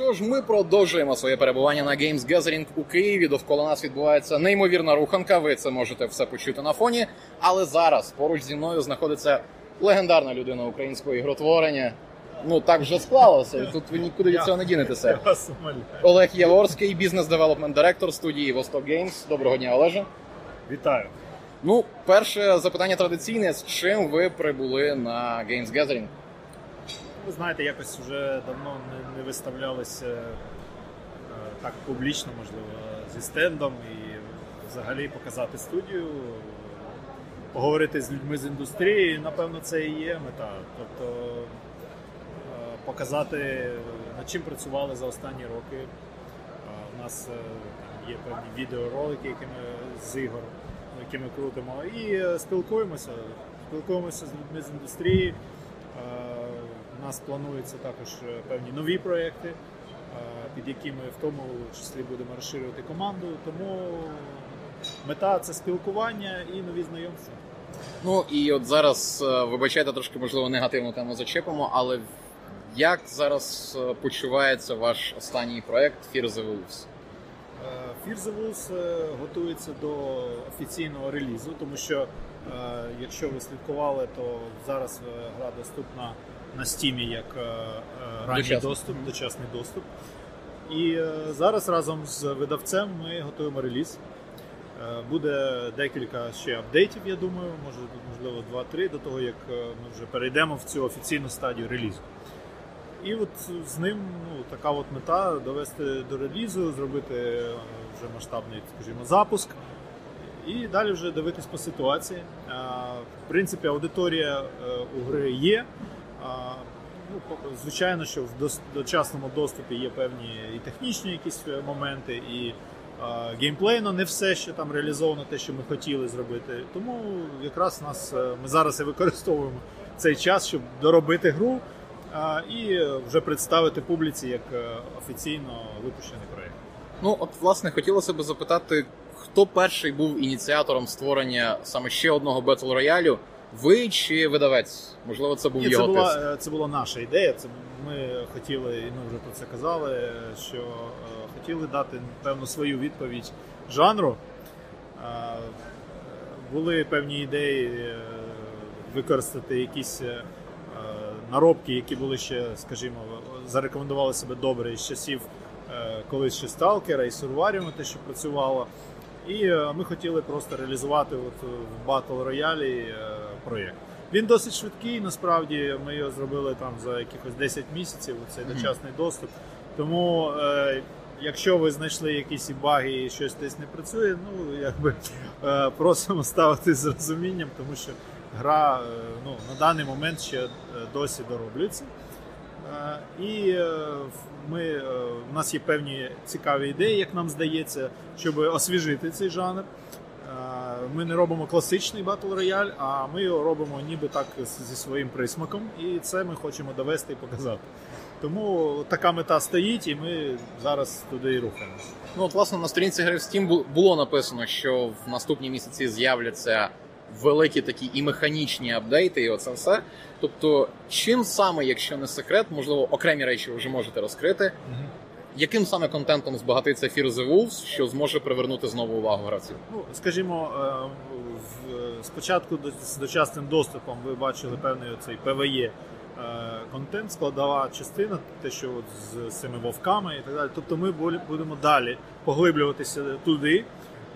що ж, ми продовжуємо своє перебування на Games Gathering у Києві. Довкола нас відбувається неймовірна руханка. Ви це можете все почути на фоні. Але зараз поруч зі мною знаходиться легендарна людина українського ігротворення. Ну так вже склалося. і Тут ви нікуди від цього не дінетеся. Олег Яворський, бізнес-девелопмент директор студії Восток Games. Доброго дня, Олеже. Вітаю. Ну, перше запитання традиційне: з чим ви прибули на Games Gathering? Знаєте, якось вже давно не, не виставлялися е, так публічно, можливо, зі стендом і взагалі показати студію, поговорити з людьми з індустрії. Напевно, це і є мета. Тобто е, показати, над чим працювали за останні роки. Е, У нас е, є певні відеоролики, які ми з ігор, які ми крутимо, і е, спілкуємося. Спілкуємося з людьми з індустрії. У нас плануються також е, певні нові проекти, е, під які ми в тому числі будемо розширювати команду. Тому мета це спілкування і нові знайомства. Ну і от зараз е, вибачайте трошки, можливо, негативну тему зачепимо, але як зараз почувається ваш останній проект Fear the Wolves? Fear the Wolves готується до офіційного релізу, тому що, якщо ви слідкували, то зараз гра доступна на Steam як е, е, ранній Дочасний. доступ, дочасний доступ. І е, зараз разом з видавцем ми готуємо реліз. Буде декілька ще апдейтів, я думаю, може можливо 2-3 до того, як ми вже перейдемо в цю офіційну стадію релізу. І от з ним ну, така от мета довести до релізу, зробити вже масштабний, скажімо, запуск. І далі вже дивитись по ситуації. В принципі, аудиторія у гри є. Ну, звичайно, що в дочасному доступі є певні і технічні якісь е, моменти, і геймплейно не все ще там реалізовано, те, що ми хотіли зробити. Тому якраз нас е, ми зараз і використовуємо цей час, щоб доробити гру і вже представити публіці як е, офіційно випущений проєкт. Ну, от, власне, хотілося б запитати, хто перший був ініціатором створення саме ще одного Battle роялю? Ви чи видавець? Можливо, це був Ні, його тиск. була, е, це була наша ідея. Це ми хотіли, і ми вже про це казали, що е, хотіли дати певну свою відповідь жанру. Е, Були певні ідеї е, використати якісь е, наробки, які були ще, скажімо, зарекомендували себе добре з часів е, колись ще Сталкера і Сурваріума, те, що працювало. І ми хотіли просто реалізувати от в Royale е, проєкт. Він досить швидкий, насправді ми його зробили там за якихось 10 місяців, цей дочасний доступ. Тому, е, якщо ви знайшли якісь і баги і щось десь не працює, ну якби е, просимо ставити з розумінням, тому що гра е, ну, на даний момент ще е, досі дороблюється. Е, І е, ми, е, у нас є певні цікаві ідеї, як нам здається, щоб освіжити цей жанр. Ми не робимо класичний Battle Royale, а ми його робимо ніби так зі своїм присмаком, і це ми хочемо довести і показати. Тому така мета стоїть, і ми зараз туди і рухаємося. Ну, от, власне, на сторінці гри в Steam було написано, що в наступні місяці з'являться великі такі і механічні апдейти, і оце все. Тобто, чим саме, якщо не секрет, можливо, окремі речі ви вже можете розкрити, яким саме контентом збагатиться Fear the Wolves, що зможе привернути знову увагу гравців? Ну, скажімо, е, спочатку до- з дочасним доступом ви бачили певний цей ПВЕ е, контент, складова частина, те, що от з, цими вовками і так далі. Тобто ми будемо далі поглиблюватися туди.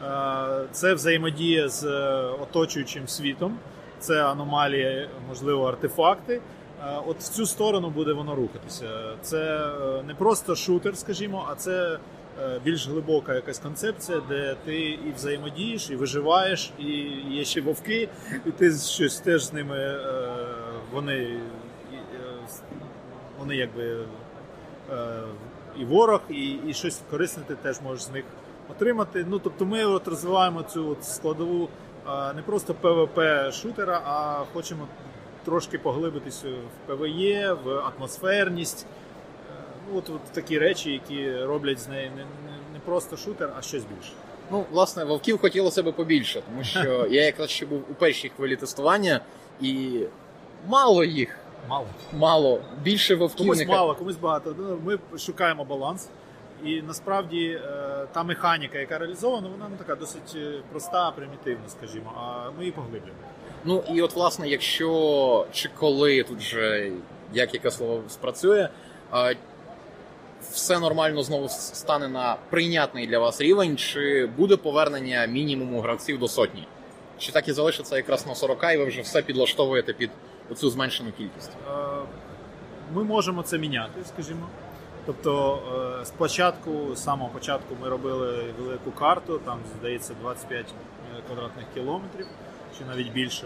Е, Це взаємодія з е, оточуючим світом, це аномалії, можливо, артефакти. Е, От в цю сторону буде воно рухатися. Це е, не просто шутер, скажімо, а це е, більш глибока якась концепція, де ти і взаємодієш, і виживаєш, і є ще вовки, і ти щось теж з ними вони, вони якби і ворог, і, і щось корисне ти теж можеш з них отримати. Ну тобто ми от розвиваємо цю складову не просто ПВП шутера, а хочемо трошки поглибитися в ПВЕ, в атмосферність. Е, Ну, от, от такі речі, які роблять з неї не, не, не просто шутер, а щось більше. Ну, власне, вовків хотілося б побільше, тому що я якраз ще був у першій хвилі тестування, і мало їх. Мало. Мало. Більше вовків Комусь мало, комусь багато. Ну, Ми шукаємо баланс. І насправді е, та механіка, яка реалізована, вона ну, така досить е, проста, примітивна, скажімо, а ми її поглиблюємо. Ну і от, власне, якщо чи коли тут же як яке слово спрацює, все нормально знову стане на прийнятний для вас рівень, чи буде повернення мінімуму гравців до сотні? Чи так і залишиться якраз на 40, і ви вже все підлаштовуєте під оцю зменшену кількість? Е, Ми можемо це міняти, скажімо. Тобто, е, спочатку, з самого початку, ми робили велику карту, там, здається, 25 квадратних кілометрів, чи навіть більше.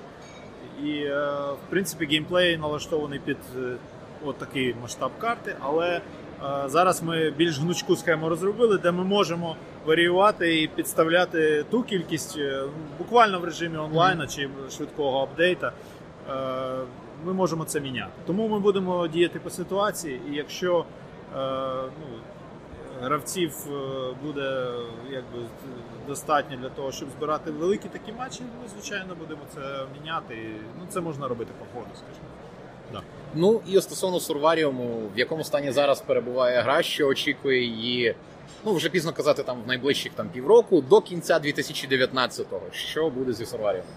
І, е, в принципі, геймплей налаштований під е, от такий масштаб карти, але е, зараз ми більш гнучку схему розробили, де ми можемо варіювати і підставляти ту кількість е, буквально в режимі онлайна чи швидкого апдейта. Е, Ми можемо це міняти. Тому ми будемо діяти по ситуації, і якщо е, ну, гравців е, буде якби достатньо для того, щоб збирати великі такі матчі, ми звичайно будемо це міняти. Ну це можна робити по ходу, скажімо. Ну і стосовно Сурваріуму, в якому стані зараз перебуває гра, що очікує її, ну вже пізно казати, там в найближчих там півроку до кінця 2019-го. Що буде зі Сурваріумом?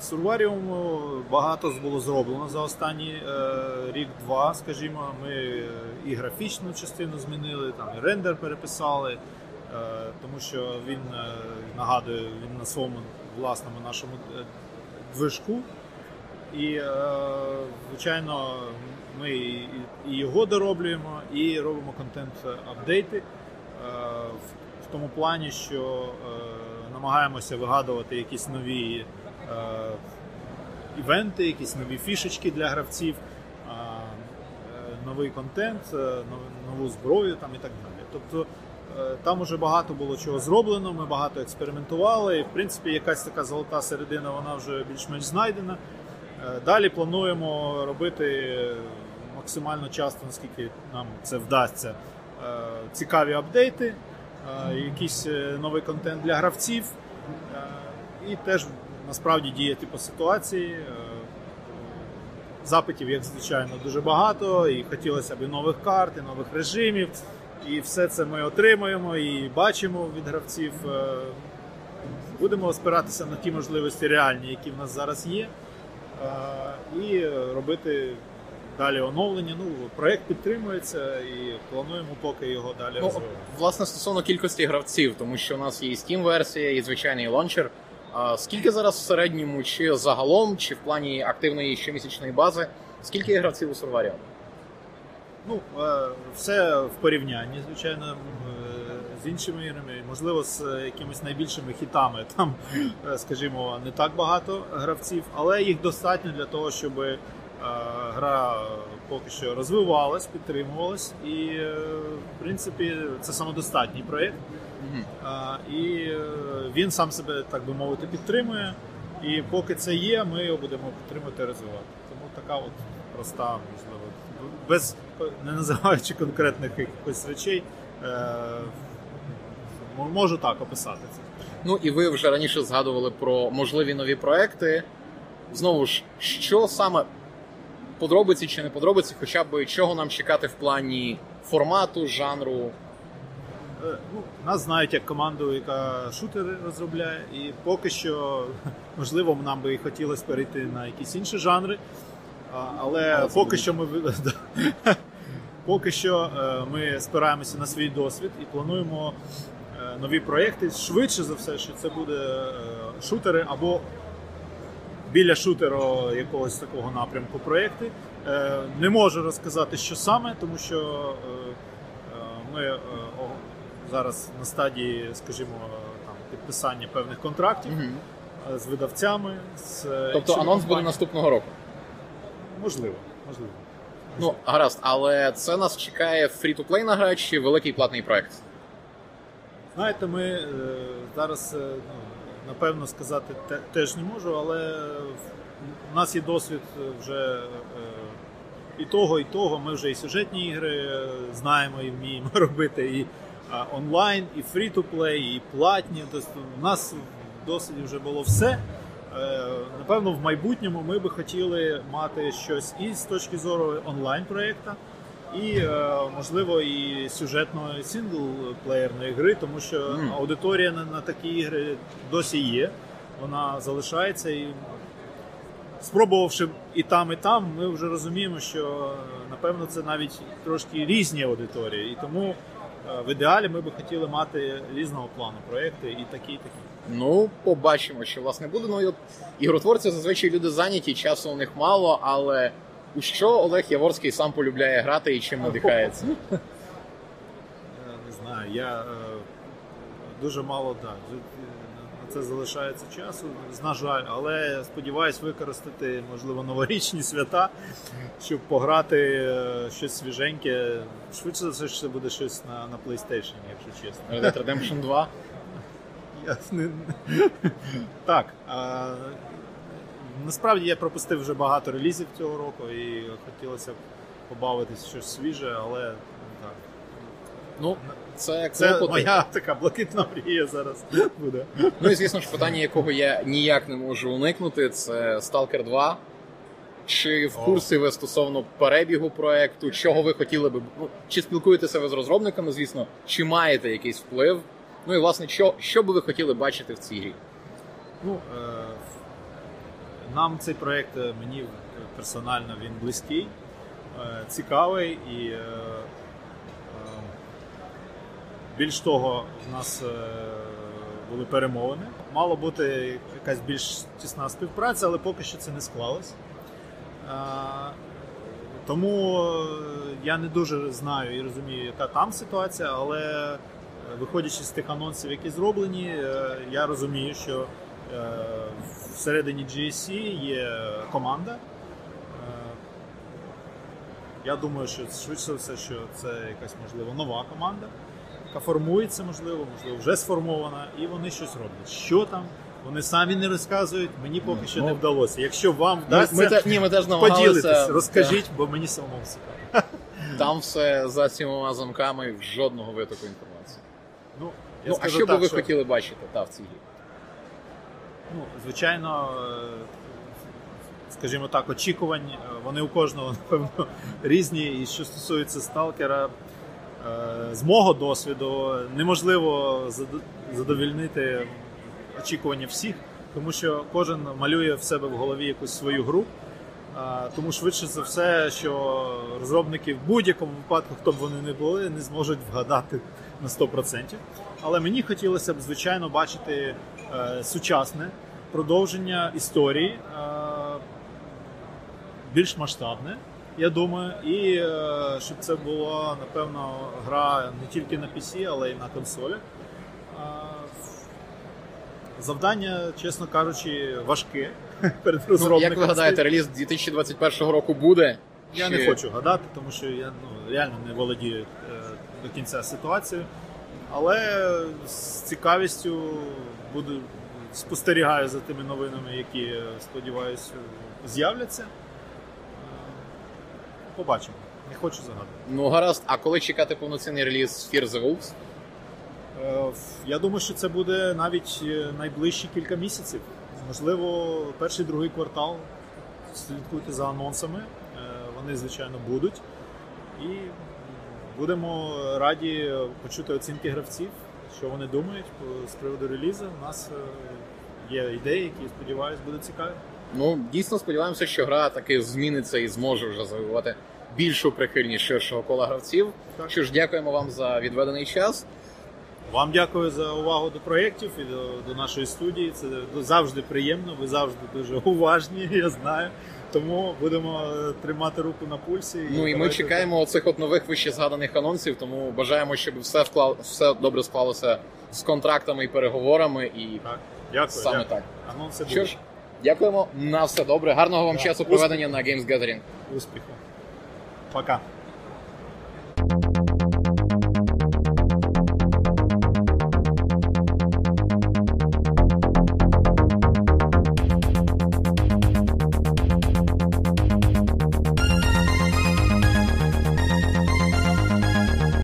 Сурваріуму багато було зроблено за останні е, рік-два, скажімо. Ми е, і графічну частину змінили, там і рендер переписали, е, тому що він нагадує він на своєму власному нашому движку. І, звичайно, ми і його дороблюємо, і робимо контент-апдейти в, тому плані, що намагаємося вигадувати якісь нові івенти, якісь нові фішечки для гравців, е, е, новий контент, е, нову зброю там і так далі. Тобто е, там уже багато було чого зроблено, ми багато експериментували. І, в принципі, якась така золота середина, вона вже більш-менш знайдена. Е, Далі плануємо робити максимально часто, наскільки нам це вдасться, е, цікаві апдейти, е, якийсь е, новий контент для гравців. е, І теж насправді діяти по ситуації. Е, Запитів, як звичайно, дуже багато, і хотілося б і нових карт, і нових режимів. І все це ми отримуємо і бачимо від гравців. Е, Будемо спиратися на ті можливості реальні, які в нас зараз є, е, і робити далі оновлення. Ну, проект підтримується і плануємо поки його далі Ну, розвивати. власне, стосовно кількості гравців, тому що у нас є і Steam версія, і звичайний лончер. Скільки зараз в середньому, чи загалом, чи в плані активної щомісячної бази, скільки є гравців у серварі? Ну, е, все в порівнянні, звичайно, е, з іншими іграми, можливо, з е, якимись найбільшими хітами. Там, скажімо, не так багато гравців, але їх достатньо для того, щоб гра поки що розвивалась, підтримувалась, і, е, в принципі, це самодостатній проєкт. А, І е, він сам себе, так би мовити, підтримує. І поки це є, ми його будемо підтримувати і розвивати. Тому така от проста, можливо, без не називаючи конкретних якихось речей, е, можу так описати це. Ну і ви вже раніше згадували про можливі нові проекти. Знову ж, що саме подробиці чи не подробиці, хоча б чого нам чекати в плані формату, жанру. Е, Ну, нас знають як команду, яка шутери розробляє, і поки що, можливо, нам би і хотілося перейти на якісь інші жанри. Але це поки що ми поки що е, ми спираємося на свій досвід і плануємо е, нові проєкти. Швидше за все, що це буде шутери або біля шутеру якогось такого напрямку проєкти. Е, Не можу розказати, що саме, тому що е, е, ми зараз на стадії, скажімо, там підписання певних контрактів е, з видавцями. З Тобто анонс буде наступного року. можливо, можливо. Ну, гаразд, але це нас чекає фрі-то-плей на гра чи великий платний проект. Знаєте, ми е, зараз е, ну, напевно сказати те- теж не можу, але у нас є досвід вже е, і того, і того. Ми вже і сюжетні ігри е, знаємо і вміємо робити, і онлайн, і фрі-то-плей, і платні. Тобто у нас в досвіді вже було все. Е, Напевно, в майбутньому ми би хотіли мати щось і з точки зору онлайн-проєкту, і, е, можливо, і сюжетної синглплеєрної гри, тому що Мгм. аудиторія на, на такі ігри досі є. Вона залишається і спробувавши і там, і там, ми вже розуміємо, що напевно це навіть трошки різні аудиторії. І тому е, в ідеалі ми би хотіли мати різного плану проекти і такі, і такі. Ну, побачимо, що власне буде. Ну і от ігротворці зазвичай люди зайняті, часу у них мало, але у що Олег Яворський сам полюбляє грати і чим надихається? Не знаю, я е, дуже мало да, на це залишається часу, на жаль, але сподіваюсь використати, можливо, новорічні свята, щоб пограти е, щось свіженьке. Швидше за все, що це буде щось на, на PlayStation, якщо чесно. Red Dead Redemption 2. Я не... Так. А... Насправді я пропустив вже багато релізів цього року і хотілося б побавитись щось свіже, але так. Ну, це Це моя така блакитна мрія зараз буде. Ну і звісно ж, питання, якого я ніяк не можу уникнути, це Stalker 2. Чи в курсі ви стосовно перебігу проекту, чого ви хотіли би? Ну, чи спілкуєтеся ви з розробниками, звісно, чи маєте якийсь вплив? Ну і власне, що, що би ви хотіли бачити в цій грі? Ну, е... Нам цей проєкт е, мені персонально він близький, е, цікавий і е... більш того, в нас були перемовини. Мало бути якась більш тісна співпраця, але поки що це не склалось. Тому я не дуже знаю і розумію, яка там ситуація, але виходячи з тих анонсів, які зроблені, я розумію, що е, всередині GSC є команда. Е, Я думаю, що швидше все, що це якась можливо нова команда, яка формується, можливо, можливо, вже сформована, і вони щось роблять. Що там? Вони самі не розказують, мені поки що не Ну, вдалося. Якщо вам Ми, вдасться, ми, те- ні, ми теж поділитись, розкажіть, бо мені самому цікаво. Там все за сімома замками, жодного витоку інформації. Ну, я ну, а що би так, ви хотіли бачити та, в цій грі? Ну, звичайно, е, скажімо так, очікувань, е, вони у кожного, напевно, різні. І що стосується сталкера, е, з мого досвіду неможливо задовільнити очікування всіх, тому що кожен малює в себе в голові якусь свою гру. Тому швидше за все, що розробники в будь-якому випадку, хто б вони не були, не зможуть вгадати на 100%. Але мені хотілося б, звичайно, бачити сучасне продовження історії, е, більш масштабне, я думаю, і е, щоб це була, напевно, гра не тільки на PC, але й на консолях. Е, Завдання, чесно кажучи, важке перед Ну, розробниками. як ви гадаєте, реліз 2021 року буде? Я Чи- не хочу гадати, тому що я ну, реально не володію е, до кінця ситуацією. Але з цікавістю буду спостерігаю за тими новинами, які, е, сподіваюся, з'являться. Е, Побачимо. Не хочу загадувати. Ну гаразд, а коли чекати повноцінний реліз Fear the Wolves? Е, Я думаю, що це буде навіть е, найближчі кілька місяців. Можливо, перший другий квартал. Слідкуйте за анонсами. Е, Вони, звичайно, будуть. І будемо раді почути оцінки гравців, що вони думають з приводу релізу. У нас е, є ідеї, які, сподіваюся, будуть цікаві. Ну, дійсно сподіваємося, що гра таки зміниться і зможе вже завоювати більшу прихильність ширшого кола гравців. Так. Що ж, дякуємо вам за відведений час. Вам дякую за увагу до проєктів і до, до нашої студії. Це завжди приємно. Ви завжди дуже уважні, я знаю. Тому будемо е, тримати руку на пульсі. Ну і ми чекаємо оцих от нових вище згаданих анонсів, тому бажаємо, щоб все вклав, все добре склалося з контрактами і переговорами. І Так, дякую. саме дякую. так. Анонси Що ж, дякуємо на все добре. Гарного вам Так. часу проведення на Games Gathering. Успіху. Пока.